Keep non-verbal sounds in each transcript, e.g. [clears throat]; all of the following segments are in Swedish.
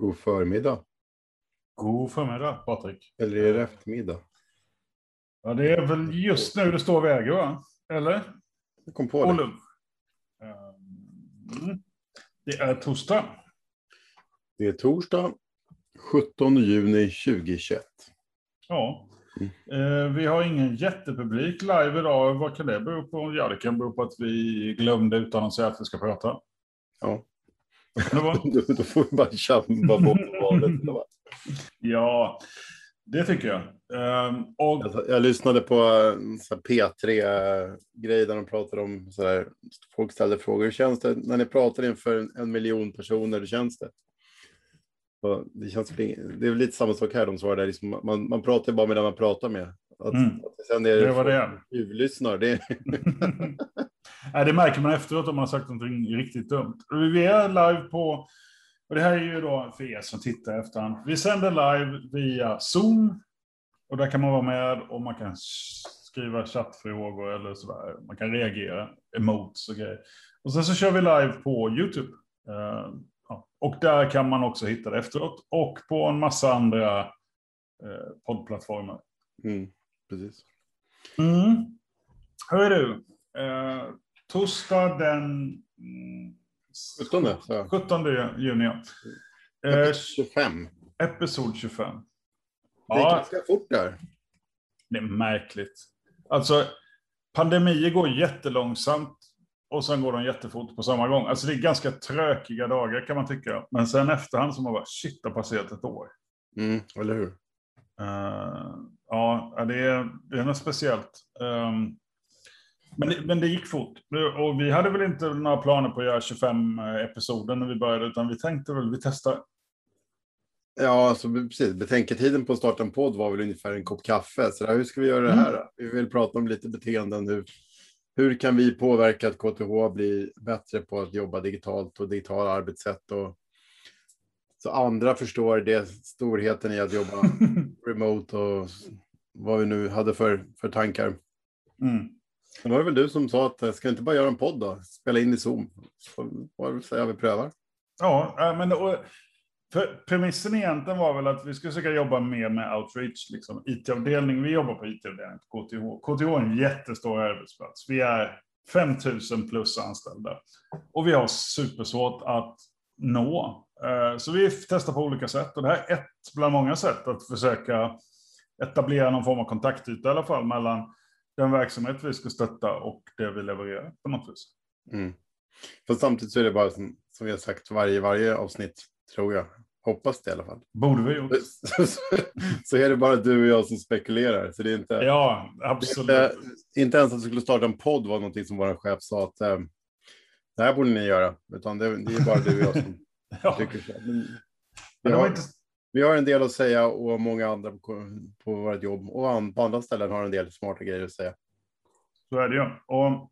God förmiddag. God förmiddag, Patrik. Eller är det eftermiddag? Ja, det är väl just nu det står väger, va? Eller? Jag kom på det. Mm. Det är torsdag. Det är torsdag 17 juni 2021. Ja. Eh, vi har ingen jättepublik live idag. Vad kan det bero på? Ja, det kan bero på att vi glömde utan att säga att vi ska prata. Ja. Vad kan det vara? [laughs] Då, då får vi bara tjabba bort valet. Ja, det tycker jag. Ehm, och Jag, jag lyssnade på här P3-grej där de pratade om så här, folk ställde frågor. Hur känns det när ni pratar inför en, en miljon personer? Hur känns det? Och det, känns, det är lite samma sak här. De svarade, liksom, man, man pratar bara med den man pratar med. Att, Mm. att sen är Det var det. Tjuvlyssnar, det [laughs] Nej, det märker man efteråt om man har sagt någonting riktigt dumt. Vi är live på, och det här är ju då för er som tittar efterhand. Vi sänder live via Zoom. Och där kan man vara med och man kan skriva chattfrågor eller sådär. Man kan reagera emot och grejer. Och sen så kör vi live på YouTube. Eh, ja. Och där kan man också hitta det efteråt. Och på en massa andra eh, poddplattformar. mm, precis. Mm. Är du? Eh, torsdag den mm, 17, sa jag. 17 juni. Eh, 25. episod 25. Det är Ja, ganska fort där. det är märkligt. Alltså, pandemier går jättelångsamt och sen går de jättefort på samma gång. Alltså det är ganska trökiga dagar kan man tycka. Men sen efterhand så man bara, shit, det har passerat ett år. Mm, eller hur? Eh, ja, det är, det är något speciellt. Ehm, men, det, men det gick fort. Och vi hade väl inte några planer på att göra 25 episoder när vi började, utan vi tänkte väl, vi testar. Ja, alltså, precis. Betänketiden på att starta en podd var väl ungefär en kopp kaffe. Så där, hur ska vi göra det här? då? Vi vill prata om lite beteenden. Hur, hur kan vi påverka att KTH blir bättre på att jobba digitalt och digitala arbetssätt? Och, så andra förstår det storheten i att jobba [laughs] remote och vad vi nu hade för, för tankar. Mm. Sen var det väl du som sa att eh, ska inte bara göra en podd då? Spela in i Zoom. Så får vi säga vi prövar. Ja, äh, men och, premissen egentligen var väl att vi skulle försöka jobba mer med outreach, liksom IT-avdelning. Vi jobbar på IT-avdelningen på KTH. KTH är en jättestor arbetsplats. Vi är 5000 plus anställda och vi har supersvårt att nå. Eh, Så vi testar på olika sätt och det här är ett bland många sätt att försöka etablera någon form av kontaktyta i alla fall mellan den verksamhet vi ska stötta och det vi levererar på något vis. Mm. Fast samtidigt så är det bara som, som vi har sagt varje, varje avsnitt, tror jag. Hoppas det i alla fall. Borde vi gjort. Så, [laughs] så är det bara du och jag som spekulerar. Så det är inte, Ja, det är absolut. inte, inte ens att vi skulle starta en podd var någonting som vår chef sa att eh, det här borde ni göra. Utan det, det är bara du och jag som [laughs] Ja. tycker så. Men, Men det var inte... vi har en del att säga och många andra på, på vårt jobb. Och på andra ställen har en del smarta grejer att säga. Så är det ju. Och,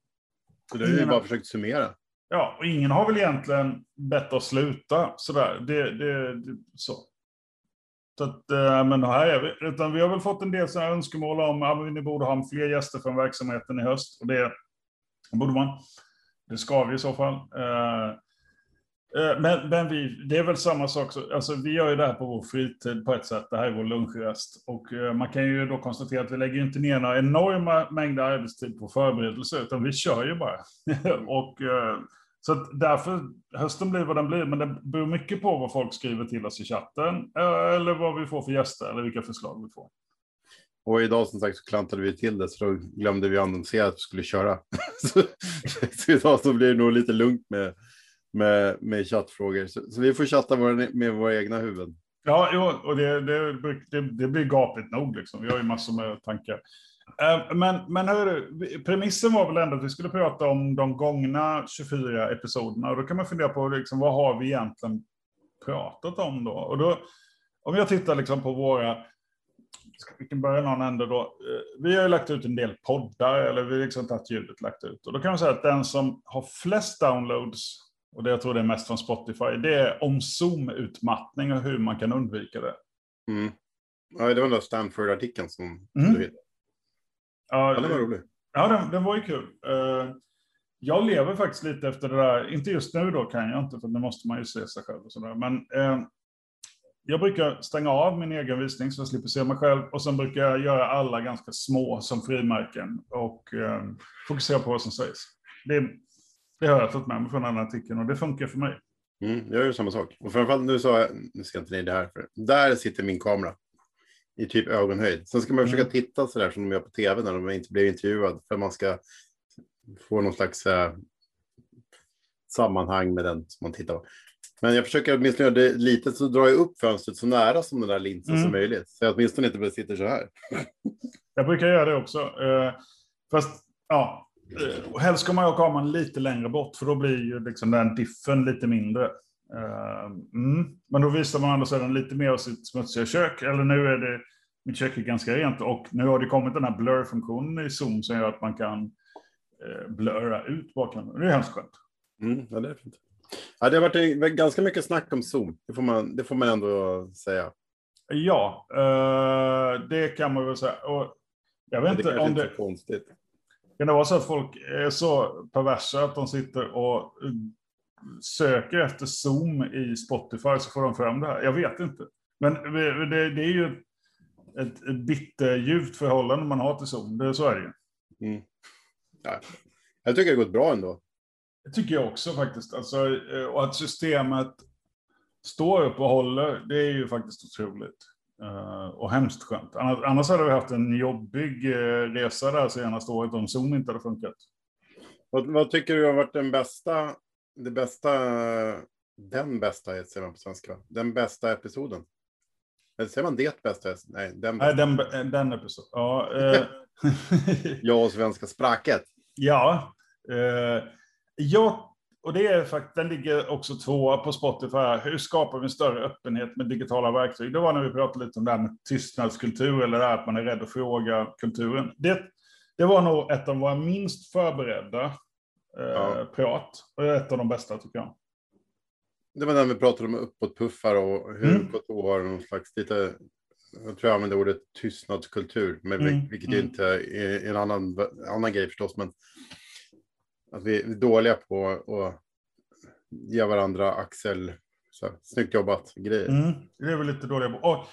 Så det har vi bara försökt summera. ja, och ingen har väl egentligen bett oss sluta sådär. Det, det, det, så. så att, eh, men här är vi. Utan vi har väl fått en del sådana önskemål om att ni borde ha fler gäster från verksamheten i höst. Och det borde man. Det ska vi i så fall. Eh, Men, men vi, det är väl samma sak, så, alltså vi gör ju det här på vår fritid på ett sätt, det här är vår lunchrast. Och eh, man kan ju då konstatera att vi lägger inte ner några enorma mängder arbetstid på förberedelse, utan vi kör ju bara. [laughs] och, eh, så därför, hösten blir vad den blir, men det beror mycket på vad folk skriver till oss i chatten, eller vad vi får för gäster, eller vilka förslag vi får. Och idag som sagt så klantade vi till det så då glömde vi annonsera att vi skulle köra. [laughs] så, så idag så blir det nog lite lugnt med, med, med chattfrågor. Så, så vi får chatta våra, med våra egna huvuden. Ja, jo, och det, det, det, det blir gapigt nog. Liksom. Vi har ju massor med tankar. Eh, men, men hörru, premissen var väl ändå att vi skulle prata om de gångna 24 episoderna. Och då kan man fundera på liksom, vad har vi egentligen pratat om då? Och då om jag tittar liksom på våra, vi kan börja någon ände då. Eh, vi har ju lagt ut en del poddar, eller vi har liksom tagit ljudet lagt ut. Och då kan man säga att den som har flest downloads, och det jag tror det är mest från Spotify, det är om Zoom-utmattning och hur man kan undvika det. Mm. Ja, det var den där Stanford-artikeln som Mm. du vet. Ja, Ja, den var rolig. Ja, den, den var ju kul. Eh, jag lever faktiskt lite efter det där, inte just nu då kan jag inte, för det måste man ju se sig själv och sådär. Men eh, jag brukar stänga av min egen visning så jag slipper se mig själv och sen brukar jag göra alla ganska små som frimärken och eh, fokusera på vad som sägs. Det, det har jag tagit med mig från den artikeln och det funkar för mig. Mm, jag gör samma sak. Och framförallt nu sa jag, nu ska jag inte ni det här, för där sitter min kamera i typ ögonhöjd. Sen ska man försöka Mm. titta så där som de gör på tv när de inte blir intervjuade för man ska få någon slags eh, sammanhang med den som man tittar på. Men jag försöker åtminstone göra det lite så drar jag upp fönstret så nära som den där linsen som Mm. möjligt. Så jag åtminstone inte sitter så här. Jag brukar göra det också. Eh, fast, ja, och helst ska man ha kameran lite längre bort, för då blir ju liksom den diffen lite mindre. Eh, mm. Men då visar man andra sidan lite mer av sitt smutsiga kök. Eller nu är det, mitt kök är ganska rent och nu har det kommit den här blur-funktionen i Zoom som gör att man kan eh, blurra ut bakgrunden. Det är hemskt skönt. Mm, ja, det är fint. Ja, det har varit ganska mycket snack om Zoom. Det får man, det får man ändå säga. Ja, eh, det kan man väl säga. Och jag vet det inte om inte är det... konstigt. Kan det vara så att folk är så perversa att de sitter och söker efter Zoom i Spotify så får de fram det här? Jag vet inte. Men det, det är ju ett, ett bitterljuvt förhållande man har till Zoom. Det, så är det ju. Mm. Ja. Jag tycker det gått bra ändå. Det tycker jag också faktiskt. Alltså, eh, och att systemet står upp och håller, det är ju faktiskt otroligt. Eh, och hemskt skönt. Annars, hade vi haft en jobbig eh, resa där senaste året om Zoom inte hade funkat. Vad, vad tycker du har varit den bästa, det bästa, den bästa, säger man på svenska, den bästa episoden? Eller säger man det bästa? Nej, den Nej, bästa. den, den episoden. Ja, eh, [laughs] Jag och svenska spracket. [laughs] ja, eh, ja, och det är faktiskt, den ligger också tvåa på Spotify. Hur skapar vi en större öppenhet med digitala verktyg? Det var när vi pratade lite om det här med tystnadskultur eller det här att man är rädd att fråga kulturen. Det, det var nog ett av våra minst förberedda eh, Ja. prat och ett av de bästa tycker jag. Det var den vi pratade om uppåtpuffar och hur Mm. KTH har någon slags lite, jag tror jag använde ordet tystnadskultur, men Mm, vilket mm. inte är en annan, annan grej förstås, men att vi är dåliga på att ge varandra axel, så här, snyggt jobbat, grejer. Mm, det är vi lite dåliga på. Och,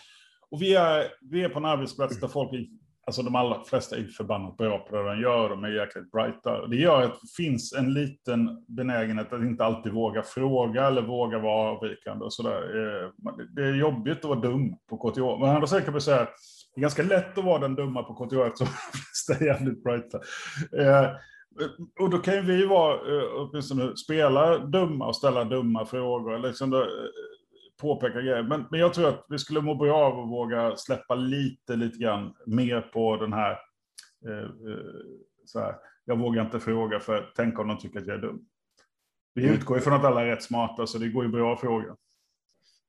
och vi, är, vi är på en arbetsplats där folk, är, alltså de allra flesta är förbannat bra på det de gör, de är jäkligt brighta. Det gör att det finns en liten benägenhet att inte alltid våga fråga eller våga vara avvikande och sådär. Eh, det är jobbigt att vara dum på KTH. Men andra sidan kan säga att det är ganska lätt att vara den dumma på KTH eftersom [laughs] de flesta är jävligt brighta. Eh, Eh, och då kan ju vi vara, eh, åtminstone spela dumma och ställa dumma frågor. Liksom då, eh, påpeka grejer. Men, men jag tror att vi skulle må bra av att våga släppa lite, lite grann mer på den här, eh, så här jag vågar inte fråga för tänk om de tycker att jag är dum. Vi Mm. utgår ifrån att alla är rätt smarta, så det går ju bra att fråga.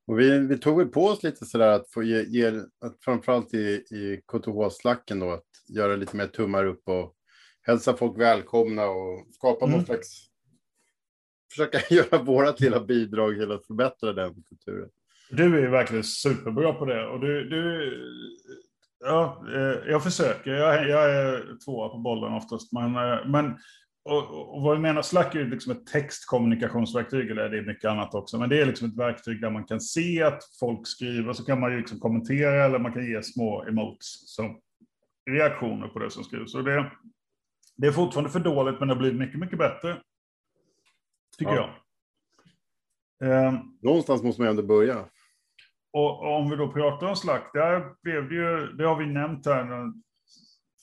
Och vi, vi tog väl på oss lite sådär att få ge, ge att framförallt i, i KTH-slacken då, att göra lite mer tummar upp och hälsa folk välkomna och skapa Mm. någon slags, försöka [laughs] göra vårat lilla bidrag till att förbättra den kulturen. Du är ju verkligen superbra på det. Och du, du, ja, eh, jag försöker. Jag, jag är tvåa på bollen oftast. Men, eh, men och, och vad jag menar, Slack är ju liksom ett textkommunikationsverktyg, eller det är mycket annat också. Men det är liksom ett verktyg där man kan se att folk skriver, så kan man ju liksom kommentera eller man kan ge små emotes som reaktioner på det som skrivs. Så det, det är fortfarande för dåligt, men det har blivit mycket, mycket bättre. Tycker Ja. jag. Ehm, Någonstans måste man ändå börja. och och om vi då pratar om slakt, där blev det ju, det har vi nämnt här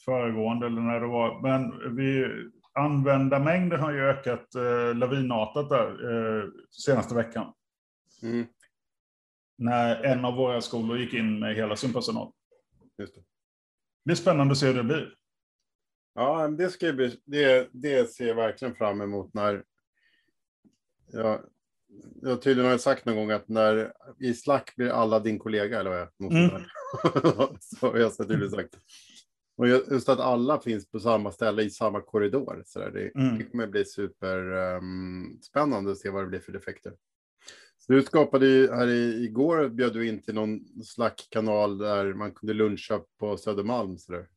föregående, eller när det var, men vi, användarmängden har ju ökat eh, lavinartat där eh, senaste veckan. Mm, När en av våra skolor gick in med hela sin personal. just det. Det är spännande att se hur det blir. Ja, det, ska bli, det, det ser jag verkligen fram emot när... Ja, jag tydligen har sagt någon gång att när i Slack blir alla din kollega, eller vad jag Mm. [laughs] Så har jag så tydligt sagt. Och just att alla finns på samma ställe i samma korridor. Så där, det, Mm. det kommer bli superspännande spännande att se vad det blir för defekter. Så du skapade ju här i, igår, bjöd du in till någon Slack-kanal där man kunde luncha på Södermalm. Så där.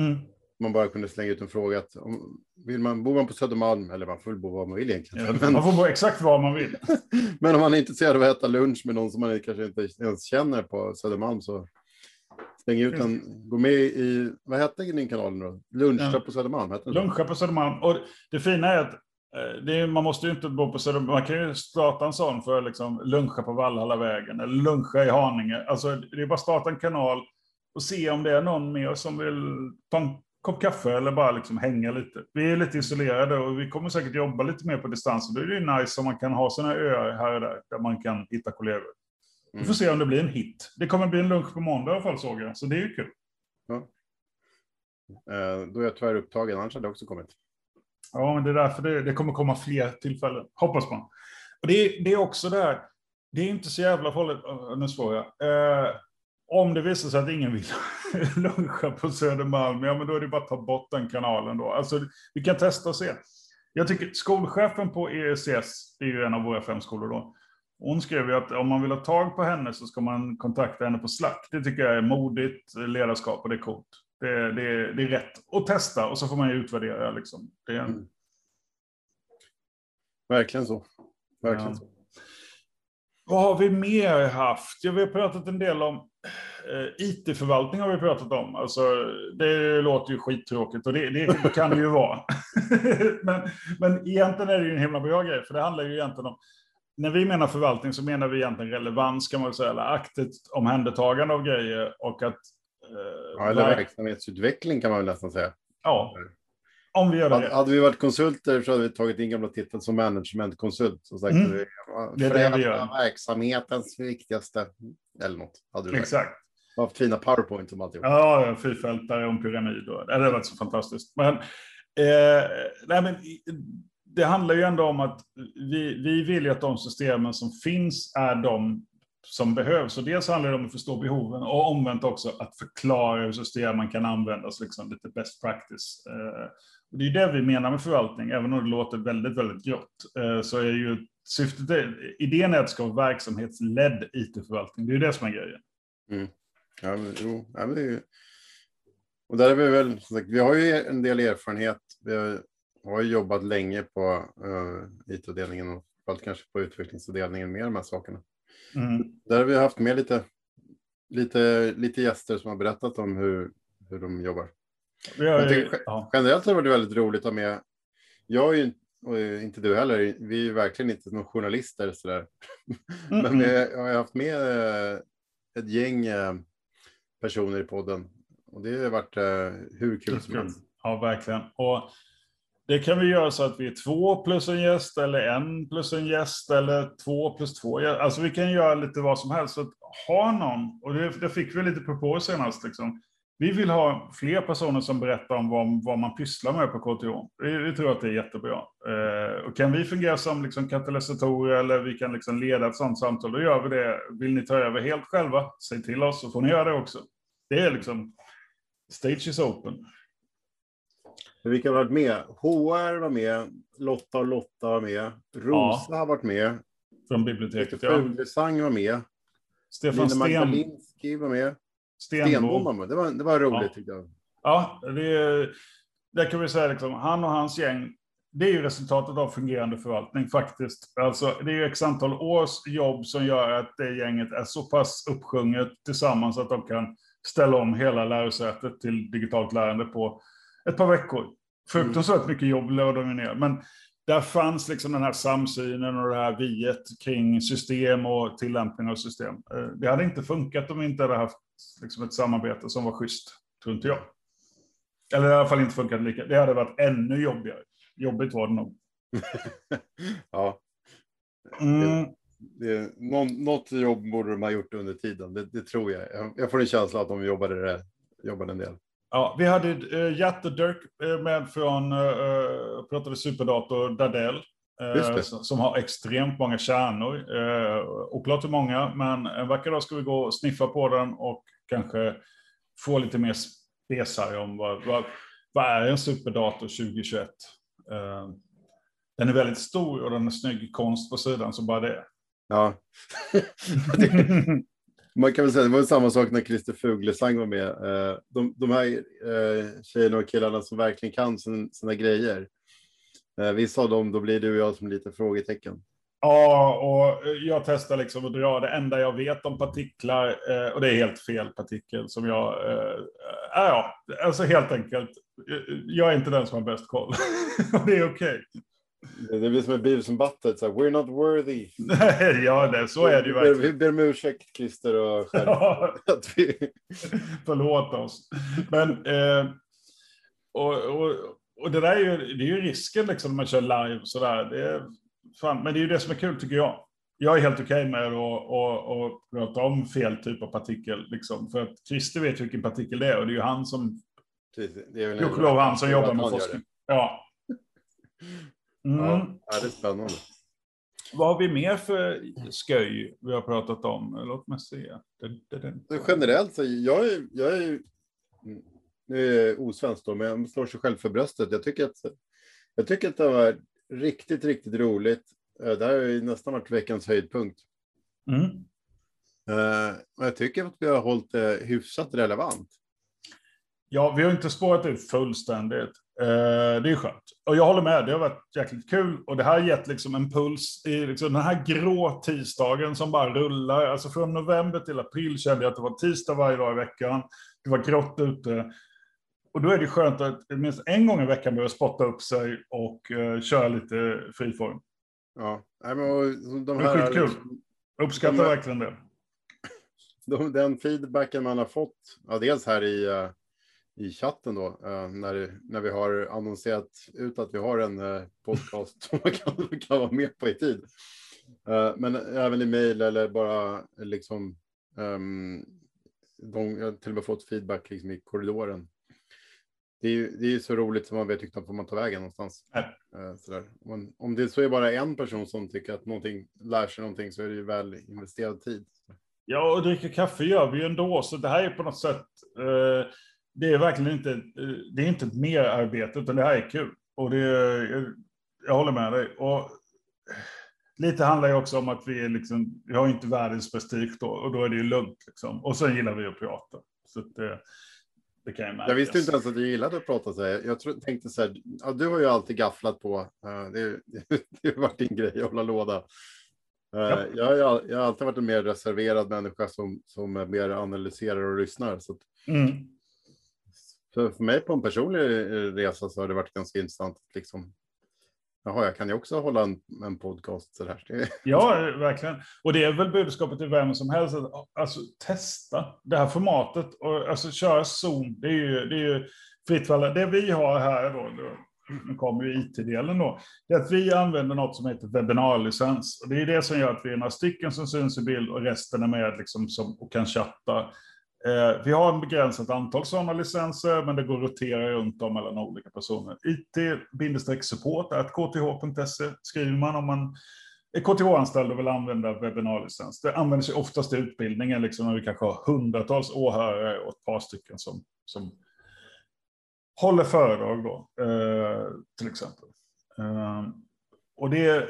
Mm. Man bara kunde slänga ut en fråga att om, vill man, bor man på Södermalm, eller man får väl bo var man vill egentligen. Ja, Men, Man får bo exakt var man vill. [laughs] men om man är intresserad av att äta lunch med någon som man kanske inte ens känner på Södermalm så släng ut en, gå med i, vad hette din kanal då? Luncha Ja. på Södermalm, hette? Luncha på Södermalm. Och det fina är att eh, är, man måste ju inte bo på Södermalm. Man kan ju starta en sån för liksom luncha på Valhallavägen eller luncha i Haninge. Alltså, det är bara att starta en kanal och se om det är någon mer som vill kopp kaffe eller bara liksom hänga lite. Vi är lite isolerade och vi kommer säkert jobba lite mer på distans. Och då är det ju nice om man kan ha såna öar här och där, där man kan hitta kollegor. Vi får se om det blir en hit. Det kommer bli en lunch på måndag i alla fall såg jag, så det är ju kul. Eh, då är jag tyvärr upptagen, annars hade jag också kommit. Ja, men det är därför det, det kommer komma fler tillfällen, hoppas man. Och det, det är också det här, det är inte så jävla farligt, nu svor jag. Eh, om det visar sig att ingen vill [laughs] luncha på Södermalm, ja men då är det bara att ta bort den kanalen då. Alltså, vi kan testa och se. Jag tycker skolchefen på ESS, det är ju en av våra fem skolor då, hon skrev ju att om man vill ha tag på henne så ska man kontakta henne på Slack. Det tycker jag är modigt ledarskap och det är coolt. Det, det, det är rätt. Och testa och så får man ju utvärdera. Liksom. Det är, Mm. Verkligen så. Verkligen Ja. så. Vad har vi mer haft? Ja, vi har pratat en del om IT-förvaltning har vi pratat om. Alltså, det låter ju skittråkigt och det, det kan det ju vara. [laughs] men, men egentligen är det ju en himla bra grej, för det handlar ju egentligen om när vi menar förvaltning så menar vi egentligen relevans kan man säga, eller aktivt omhändertagande av grejer och att... Eh, Ja, eller verk- verksamhetsutveckling kan man väl nästan säga. ja, om vi gör det Hade, vi varit konsulter så hade vi tagit in gamla titeln som managementkonsult. Sagt Mm. Det är det vi gör. verksamhetens viktigaste. Eller något. Hade du sagt. Exakt. Har haft fina powerpoint som alltihop. Ja, fyrfältare och en pyramid. Och, det hade varit så fantastiskt. Men, eh, nej, men det handlar ju ändå om att vi, vi vill ju att de systemen som finns är de som behövs. Och dels handlar det om att förstå behoven och omvänt också att förklara hur systemen kan användas, liksom lite best practice. Eh, och det är ju det vi menar med förvaltning, även om det låter väldigt, väldigt grått. Eh, så är ju syftet, är- idén är att det ska vara verksamhetsledd IT-förvaltning. Det är ju det som är grejen. Mm. Ja, men, jo, ja, men det är ju... Och där är vi väl, vi har ju en del erfarenhet. Vi har, ju jobbat länge på uh, IT-avdelningen och framförallt kanske på utvecklingsavdelningen med de här sakerna. Mm. Där har vi haft med lite, lite, lite gäster som har berättat om hur, hur de jobbar. Jag tycker- ja. Generellt har det varit väldigt roligt att ha med. Jag är ju och inte du heller. Vi är ju verkligen inte några journalister sådär. Mm, [laughs] Men vi har haft med eh, ett gäng eh, personer i podden. Och det har varit eh, hur kul som helst. Ja, verkligen. Och det kan vi göra så att vi är två plus en gäst, eller en plus en gäst, eller två plus två. Alltså vi kan göra lite vad som helst. Så att ha någon, och det, det fick vi lite på senast, liksom. vi vill ha fler personer som berättar om vad, vad man pysslar med på KTH. Vi, vi tror att det är jättebra. Eh, och kan vi fungera som liksom katalysatorer eller vi kan liksom leda ett sådant samtal, då gör vi det. Vill ni ta över helt själva, säg till oss så får ni göra det också. Det är liksom, stage is open. Vilka har varit med? HR var med. Lotta och Lotta var med. Rosa har varit med. Från biblioteket, ja. Fuglesang var med. Stefan Lina Sten, Magdalinski var med. Stenbom var med. Det var, det var roligt Ja. tyckte jag. Ja, det, är- där kan vi säga liksom, han och hans gäng, det är ju resultatet av fungerande förvaltning faktiskt. Alltså, det är ju x antal års jobb som gör att det gänget är så pass uppsjunget tillsammans att de kan ställa om hela lärosätet till digitalt lärande på ett par veckor. Fruktansvärt mycket jobb lade ner. Men där fanns liksom den här samsynen och det här viet kring system och tillämpning av system. Eh, Det hade inte funkat om vi inte hade haft liksom ett samarbete som var schysst, tror inte jag. Eller i alla fall inte funkat lika. Det hade varit ännu jobbigare. Jobbigt var det nog. [laughs] Ja, Mm. det, någon, något jobb borde de ha gjort under tiden. Det, det tror jag. jag. Jag får en känsla att de jobbade, det, jobbade en del. Ja, vi hade uh, Jatte Dirk eh, med från, uh, pratade superdator, Dardell. eh, som som har extremt många kärnor. Uh, oklart hur många, men en vacker dag ska vi gå och sniffa på den och kanske få lite mer spesare om vad, vad, vad är en superdator 2021. Eh, den är väldigt stor och den är snygg konst på sidan, så bara det. Ja. [laughs] Man kan väl säga det var samma sak när Christer Fuglesang var med. Eh, de, de här eh, tjejerna och killarna som verkligen kan sina, sina grejer. Eh, vissa av dem, då blir du och jag som lite frågetecken. Ja, och jag testar liksom att dra det enda jag vet om partiklar och det är helt fel partikel som jag... Äh, ja, alltså helt enkelt. Jag är inte den som har bäst koll. [laughs] och det är okej. Okay. Det blir som en Beavis and Butthead, så we're not worthy. [laughs] ja, det, så är det ju verkligen. Vi ber om ursäkt, Christer och [laughs] själv. [laughs] att vi... Förlåt oss. Men, eh, och, och, och det där är ju, det är ju risken liksom när man kör live sådär. Det fan, men det är ju det som är kul tycker jag. Jag är helt okej okay med att prata om fel typ av partikel. Liksom, för att Christer vet vilken partikel det är och det är ju han som... Det är väl han som jobbar med forskning. Ja. Mm. Ja, det är spännande. Vad har vi mer för sköj vi har pratat om? Låt mig se. Generellt så jag är, jag är, nu är osvensk då, men jag slår sig själv för bröstet. Jag tycker att, jag tycker att det var riktigt, riktigt roligt. Det här har ju nästan varit veckans höjdpunkt. Mm. Och jag tycker att vi har hållit det hyfsat relevant. Ja, vi har inte spårat ut fullständigt. Uh, det är skönt. Och jag håller med, det har varit jäkligt kul. Och det här har gett liksom en puls i liksom den här grå tisdagen som bara rullar. Alltså från november till april kände jag att det var tisdag varje dag i veckan. Det var grått ute. Och då är det skönt att minst en gång i veckan börja spotta upp sig och uh, köra lite friform. Ja, Nej, men de det är skitkul. Liksom, Uppskattar de, verkligen det. De, den feedbacken man har fått, ja, dels här i, uh, i chatten då, uh, när, när vi har annonserat ut att vi har en uh, podcast [laughs] som man kan, kan vara med på i tid. men även i mejl eller bara liksom, de, jag har till och med fått feedback liksom i korridoren det är ju det är så roligt som man vet inte var man tar vägen någonstans. Sådär. Om, om det så är bara en person som tycker att någonting lär sig någonting så är det ju väl investerad tid. Ja, och dricka kaffe gör vi ju ändå, så det här är på något sätt. Uh, det är verkligen inte. Det är inte ett merarbete, utan det här är kul och det. Jag, jag håller med dig och. Lite handlar ju också om att vi är liksom, vi har inte världens prestige då och då är det ju lugnt liksom. Och sen gillar vi att prata. Så att, det kan jag, jag visste inte ens att du gillade att prata så här. Jag tro, tänkte så här, ja, du har ju alltid gafflat på. Uh, det, [laughs] det, har varit din grej att hålla låda. Uh, ja. jag, jag, jag, har alltid varit en mer reserverad människa som, som mer analyserar och lyssnar. Så mm för, för mig på en personlig eh, resa så har det varit ganska intressant. Liksom, Jaha, jag kan ju också hålla en, en podcast så här. [laughs] Ja, verkligen. Och det är väl budskapet till vem som helst. Alltså testa det här formatet och alltså köra Zoom. Det är ju, det är ju fritt för Det vi har här då, nu kommer ju IT-delen då, det är att vi använder något som heter webbinarlicens. Och det är det som gör att vi är några stycken som syns i bild och resten är med liksom som, och kan chatta. Eh, vi har en begränsat antal sådana licenser, men det går att rotera runt om mellan olika personer. It-support.kth.se skriver man om man är KTH-anställd och vill använda webbinarlicens. Det används ju oftast i utbildningen, liksom när vi kanske har hundratals åhörare och ett par stycken som, som håller föredrag då, eh, till exempel. Eh, och det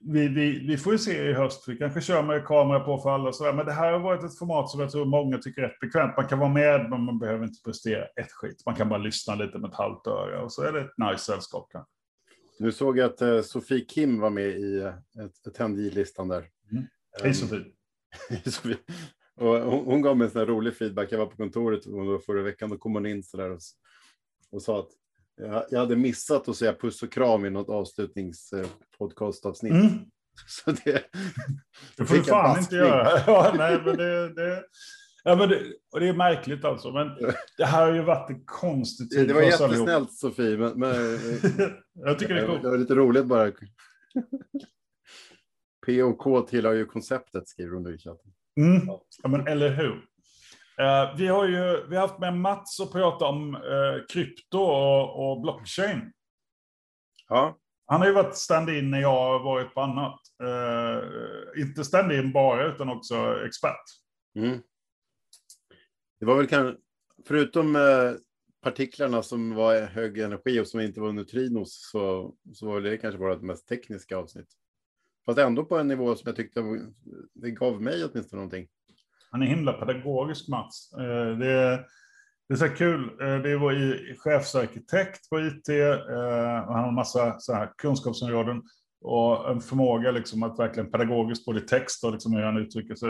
vi, vi, vi får ju se i höst. Vi kanske kör med kamera på för alla. Så Men det här har varit ett format som jag tror många tycker är rätt bekvämt. Man kan vara med, men man behöver inte prestera ett skit. Man kan bara lyssna lite med ett halvt öra och så är det ett nice sällskap. Nu såg jag att uh, Sofie Kim var med i uh, ett, ett listan där. Mm. Hej Sofie. [laughs] Sofie. Och hon, hon, gav mig en sån rolig feedback. Jag var på kontoret förra veckan. Då kom hon in så där och, och sa att jag, hade missat att säga puss och kram i något avslutningspodcastavsnitt. Mm. [laughs] Så det, det får du fan inte göra. [laughs] Ja, nej, men det, det, ja, men det, och det är märkligt alltså. Men [laughs] det här har ju varit en konstig tid. Det var jättesnällt Sofie. Men, men, jag tycker det är coolt. Det var lite roligt bara. P och K tillhör ju konceptet, skriver hon i chatten. Mm. Ja, men eller hur. Uh, vi har ju vi har haft med Mats och pratat om uh, krypto och, och, blockchain. Ja. Han har ju varit stand-in när jag har varit på annat. Uh, inte stand-in bara, utan också expert. Mm. Det var väl kanske, förutom partiklarna som var hög energi och som inte var neutrinos, så, så var det kanske vårt mest tekniska avsnitt. Fast ändå på en nivå som jag tyckte det gav mig åtminstone någonting. Han är himla pedagogisk, Mats. Eh, det är, det är så kul. Eh, det var i chefsarkitekt på IT. Och han har en massa så här kunskapsområden och en förmåga liksom att verkligen pedagogiskt både text och liksom hur han uttrycker sig,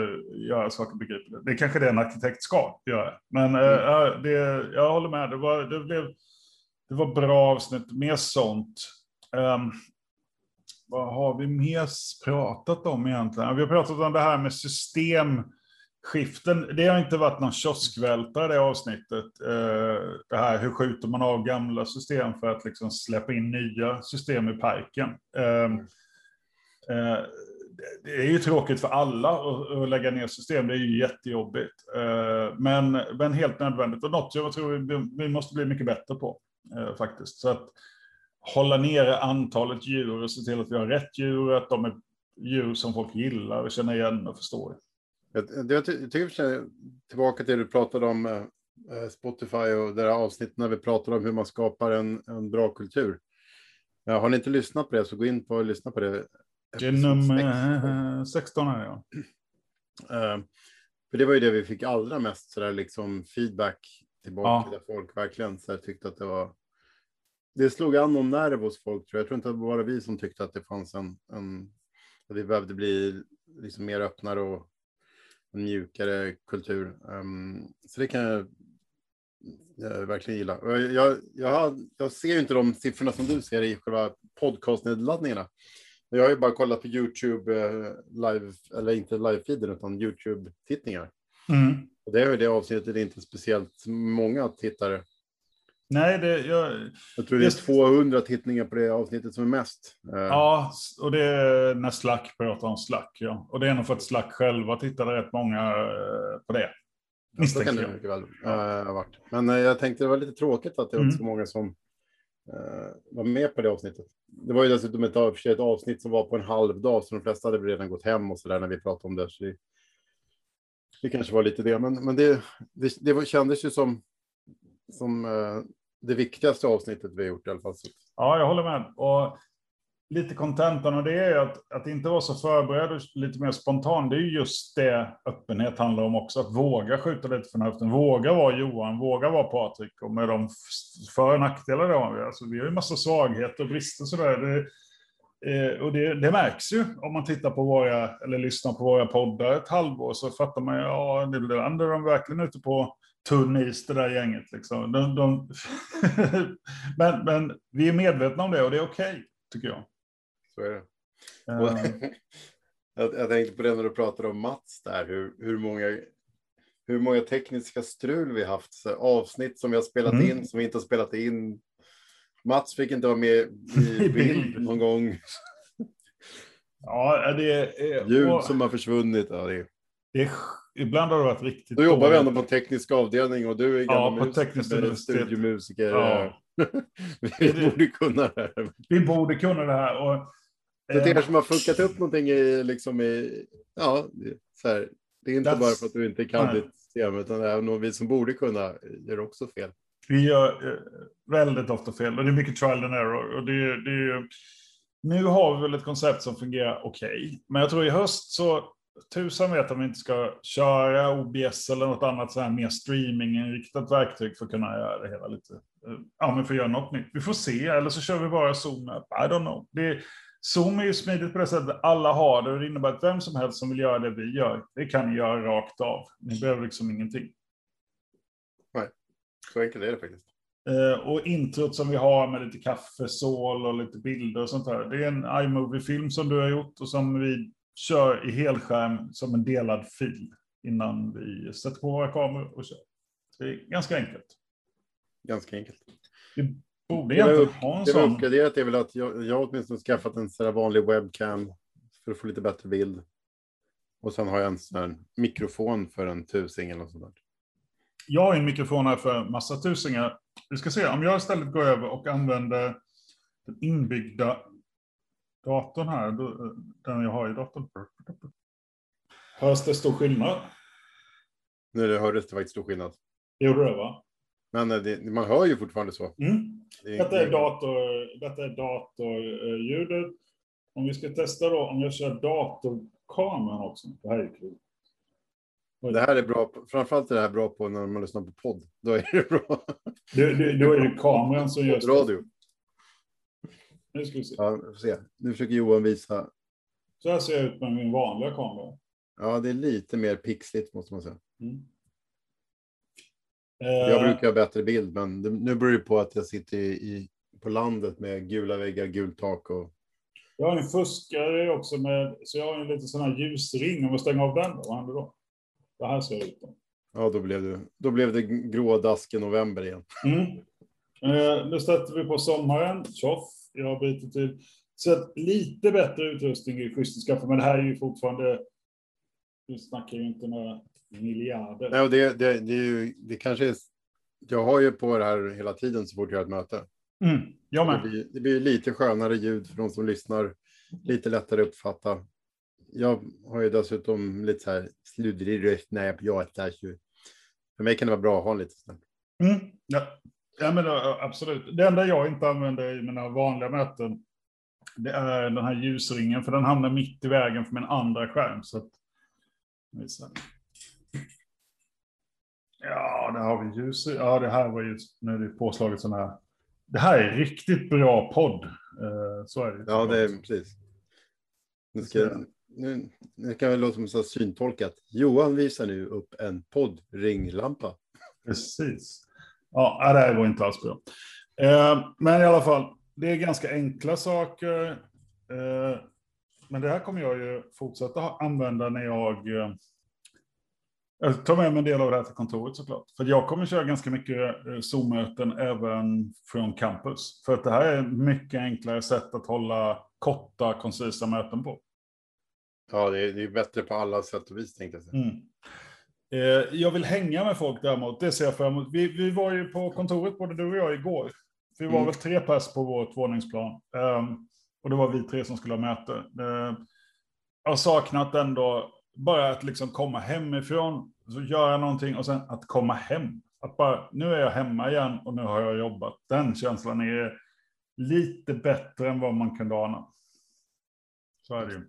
göra saker begripliga. Det är kanske det en arkitekt ska göra. Men mm. det, jag håller med, det var, det blev det var bra avsnitt, mer sånt. Um, vad har vi mer pratat om egentligen? Vi har pratat om det här med skiften. Det har inte varit någon kioskvältare det avsnittet. Eh, det här, hur skjuter man av gamla system för att liksom släppa in nya system i parken? Ehm, eh, det är ju tråkigt för alla att, lägga ner system, det är ju jättejobbigt. Eh, men, men helt nödvändigt och något jag tror vi, måste bli mycket bättre på. Faktiskt. Så att hålla nere antalet djur och se till att vi har rätt djur, att de är djur som folk gillar och känner igen och förstår. Jag, jag tycker tillbaka till det du pratade om eh, eh, Spotify och det här avsnittet när vi pratade om hur man skapar en, en bra kultur. Ja, har ni inte lyssnat på det så gå in på och lyssna på det. Är nummer 16 här ja. Uh, [clears throat] för det var ju det vi fick allra mest så där, liksom feedback tillbaka ja. där folk verkligen så här, tyckte att det var. Det slog an någon nerv hos folk. Tror jag. jag tror inte att det var bara vi som tyckte att det fanns en, en att vi behövde bli liksom mer öppnare och en mjukare kultur. Um, så det kan jag, jag verkligen gilla. Jag, jag, jag, jag ser ju inte de siffrorna som du ser i själva podcastnedladdningarna. Jag har ju bara kollat på YouTube eh, live, eller inte live-feeden utan YouTube-tittningar. Mm. Och det är ju det avsnittet är inte speciellt många tittare. Nej, det, jag, jag tror det är 200 tittningar på det avsnittet som är mest. Eh. Ja, och det är när Slack pratar om Slack. Ja. Och det är nog för att Slack själva tittade rätt många eh, på det. Misstänker jag. Mycket väl ja. varit. Men jag tänkte det var lite tråkigt att det var mm. så många som var med på det avsnittet. Det var ju dessutom ett, ett avsnitt som var på en halv dag, så de flesta hade redan gått hem och så där när vi pratade om det. Så det det kanske var lite det, men, men det, det, det kändes ju som, som det viktigaste avsnittet vi har gjort i alla fall. Ja, jag håller med. Och lite kontentan av det är att, att inte vara så förberedd och lite mer spontan. Det är just det öppenhet handlar om också. Att våga skjuta lite från höften. Våga vara Johan, våga vara Patrik. Och med de för och nackdelar det har vi. Alltså, vi har ju massa svagheter och brister sådär. Det, Eh, och det, det, märks ju om man tittar på våra, eller lyssnar på våra poddar ett halvår, så fattar man ju, ja, nu är de verkligen ute på tunn is, det där gänget. Liksom. De, de [laughs] men, men vi är medvetna om det och det är okej, okay, tycker jag. Så är det. Uh, [laughs] jag, jag tänkte på det när du pratade om Mats där, hur, hur många hur många tekniska strul vi haft, så avsnitt som vi har spelat mm. in, som vi inte har spelat in, Mats fick inte vara med i [laughs] bild någon gång. Ja, det är... Ljud som har försvunnit. Ja, det det är, ibland har det varit riktigt Då jobbar vi ändå på teknisk avdelning och du är gammal ja, på musiker, studiomusiker. Ja. vi borde kunna det här. Vi borde kunna det här. Och, det är som har fuckat upp någonting i, liksom i, ja, så här, det är inte bara för att du inte kan nej. ditt system, utan även vi som borde kunna gör också fel. Vi gör eh, väldigt ofta fel och det är mycket trial and error. Och det, det, nu har vi väl ett koncept som fungerar okej, okay. men jag tror i höst så tusan vet om vi inte ska köra OBS eller något annat så här mer streaminginriktat verktyg för att kunna göra det hela lite. Eh, ja, men för att göra något nytt. Vi får se, eller så kör vi bara Zoom. I don't know. Det, Zoom är ju smidigt på det sättet att alla har det och det innebär att vem som helst som vill göra det vi gör, det kan ni göra rakt av. Ni behöver liksom ingenting. Så enkelt är det faktiskt. Eh, och introt som vi har med lite kaffesål och lite bilder och sånt där. Det är en iMovie-film som du har gjort och som vi kör i helskärm som en delad fil innan vi sätter på våra kameror och kör. Det är ganska enkelt. Ganska enkelt. Vi borde egentligen ha en det sån. Det uppgraderat är väl att jag, jag åtminstone skaffat en sån vanlig webcam för att få lite bättre bild. Och sen har jag en sån här mikrofon för en tusing eller något sånt där. Jag har en mikrofon här för massa tusingar. Vi ska se, om jag istället går över och använder den inbyggda datorn här, den jag har i datorn. Hörs det stor skillnad? Nu hördes det faktiskt stor skillnad. Gjorde det va? Men eh, det, man hör ju fortfarande så. Mm. Det, detta, är dator, detta är datorljudet. Om vi ska testa då, om jag kör datorkameran också. Det här är kul. Det här är bra, framförallt är det här bra på när man lyssnar på podd. Då är det bra. Det, då är det kameran som gör Radio. Nu ska vi se. Ja, vi får se. Nu försöker Johan visa. Så här ser jag ut med min vanliga kamera. Ja, det är lite mer pixligt måste man säga. Mm. Jag Eh, brukar ha bättre bild, men det, nu beror det på att jag sitter i, i, på landet med gula väggar, gult tak och Jag har en fuskare också med, så jag har en liten sån här ljusring. Om jag stänger av den, vad händer då? Det här ser ut. Då. ja, då blev det, då blev det grå dasken november igen. Mm. Eh, nu sätter vi på sommaren. Tjoff, jag byter till. Så att lite bättre utrustning är schysst att skaffa, men det här är ju fortfarande. Vi snackar ju inte några miljarder. Nej, och det, det, det är ju, det kanske är, jag har ju på det här hela tiden så fort jag har ett möte. Mm. Jag Det med. blir, det blir lite skönare ljud för de som lyssnar, lite lättare att uppfatta. Jag har ju dessutom lite så här sluddrig röst när jag pratar. För mig kan det vara bra att ha lite sånt. Mm. Ja. Ja, men då, absolut. Det enda jag inte använder i mina vanliga möten, det är den här ljusringen, för den hamnar mitt i vägen för min andra skärm. Så att. Ja, där har vi ljus. Ja, det här var ju, nu är det påslaget sån här. Det här är riktigt bra podd. Eh, Så är det. Ja, det är precis. Nu, ska, nu, nu kan det låta som så syntolkat. Johan visar nu upp en poddringlampa. Precis. Ja, det här går inte alls bra. Eh, Men i alla fall, det är ganska enkla saker. Eh, Men det här kommer jag ju fortsätta använda när jag... eh, Jag tar med mig en del av det här till kontoret såklart. För jag kommer köra ganska mycket Zoom-möten även från campus. För att det här är mycket enklare sätt att hålla korta, koncisa möten på. Ja, det är, det är bättre på alla sätt och vis tänkte jag säga. Mm. Eh, jag vill hänga med folk däremot, det ser jag fram emot. Vi, vi var ju på kontoret, både du och jag, igår. Vi var Mm. väl tre pers på vårt våningsplan. Ehm, och det var vi tre som skulle ha möte. Eh, jag har saknat ändå bara att liksom komma hemifrån, så göra någonting och sen att komma hem. Att bara, nu är jag hemma igen och nu har jag jobbat. Den känslan är lite bättre än vad man kunde ana. Så är det ju.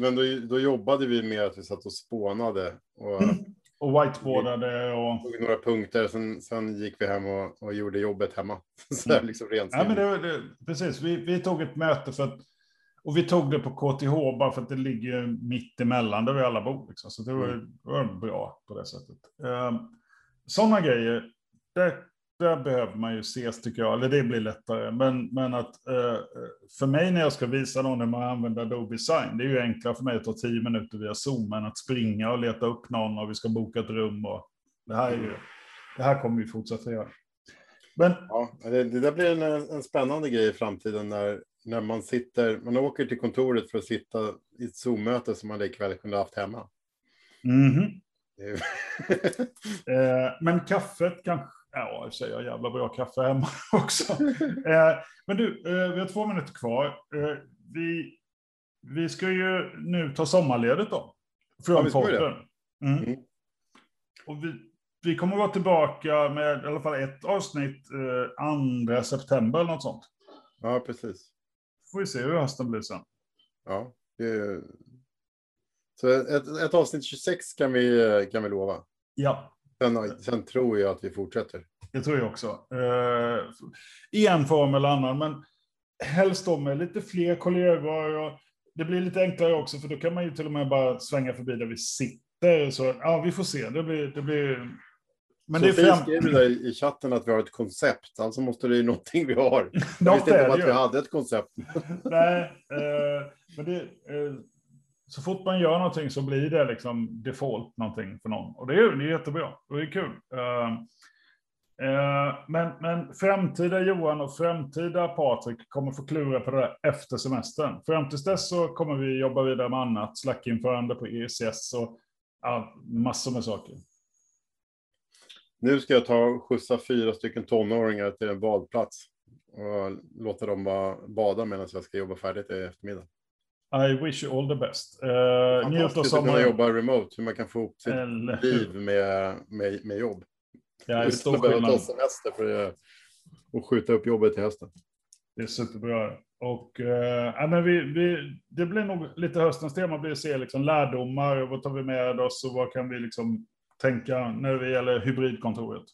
Men då, då jobbade vi med att vi satt och spånade och Mm. [clears throat] Och whiteboardade och... tog några punkter. Sen, sen gick vi hem och, och gjorde jobbet hemma. [laughs] Så här, liksom rent Ja, men det, det, precis, vi, vi tog ett möte för att, och vi tog det på KTH bara för att det ligger mitt emellan där vi alla bor. Liksom. Så det var, Mm. var bra på det sättet. Um, Sådana grejer, det, behöver man ju ses tycker jag, eller det blir lättare. Men, men att eh, för mig när jag ska visa någon hur man använder Adobe Sign, det är ju enklare för mig att ta tio minuter via Zoom än att springa och leta upp någon och vi ska boka ett rum. Och det, här är ju, det här kommer vi fortsätta göra. Men Ja, det, det där blir en, en spännande grej i framtiden när, när man sitter, man åker till kontoret för att sitta i ett Zoom-möte som man likväl kunde haft hemma. Det är- [laughs] Eh, men kaffet kanske... Ja, i och för sig, jag har jävla bra kaffe hemma [laughs] också. Eh, men du, eh, vi har två minuter kvar. Eh, vi, vi ska ju nu ta sommarledigt då. Från Ja. Mm. Mm. Och vi, vi kommer vara tillbaka med i alla fall ett avsnitt eh, 2 september eller något sånt. ja, precis. Får vi se hur hösten blir sen. Ja, det, så ett, ett avsnitt 26 kan vi, kan vi lova. Ja, Sen, sen tror jag att vi fortsätter. Det tror jag också. Eh, I en form eller annan, men helst då med lite fler kollegor. Det blir lite enklare också, för då kan man ju till och med bara svänga förbi där vi sitter. Så ja, vi får se. Det blir... Det blir... Men det är Sofie skrev ju där i chatten att vi har ett koncept. Alltså måste det ju någonting vi har. [laughs] Jag visste inte är om det att ju. vi hade ett koncept. [laughs] Nej, eh, men det, eh, så fort man gör någonting så blir det liksom default någonting för någon. Och det är, det är jättebra. Och det är kul. Uh, uh, men, men framtida Johan och framtida Patrik kommer få klura på det där efter semestern. Fram tills dess så kommer vi jobba vidare med annat. Slackinförande på ECS och ja, massor med saker. Nu ska jag ta och skjutsa fyra stycken tonåringar till en badplats. Och låta dem bada medan jag ska jobba färdigt i eftermiddag. I wish you all the best. Uh, njut av Fantastiskt att sommaren. jobba remote. Hur man kan få ihop sitt Eller liv med, med, med jobb. Ja, det är stor behöva ta skillnad. semester för och skjuta upp jobbet till hösten. Det är superbra. Och eh, men vi, vi, det blir nog lite höstens tema, blir att se liksom lärdomar, vad tar vi med oss och vad kan vi liksom tänka när det gäller hybridkontoret.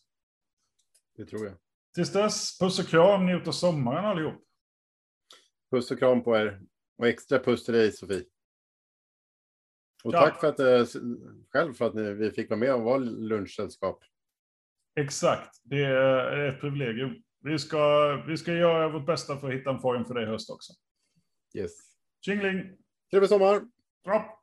Det tror jag. Tills dess, puss och kram, njut av sommaren allihop. Puss och kram på er. Och extra puss till dig Sofie. Och Ja. tack för att, eh, själv för att ni, vi fick vara med och vara lunchsällskap. Exakt, det är ett privilegium. Vi ska, vi ska göra vårt bästa för att hitta en form för dig i höst också. Yes. Tjingling! Trevlig sommar! Bra.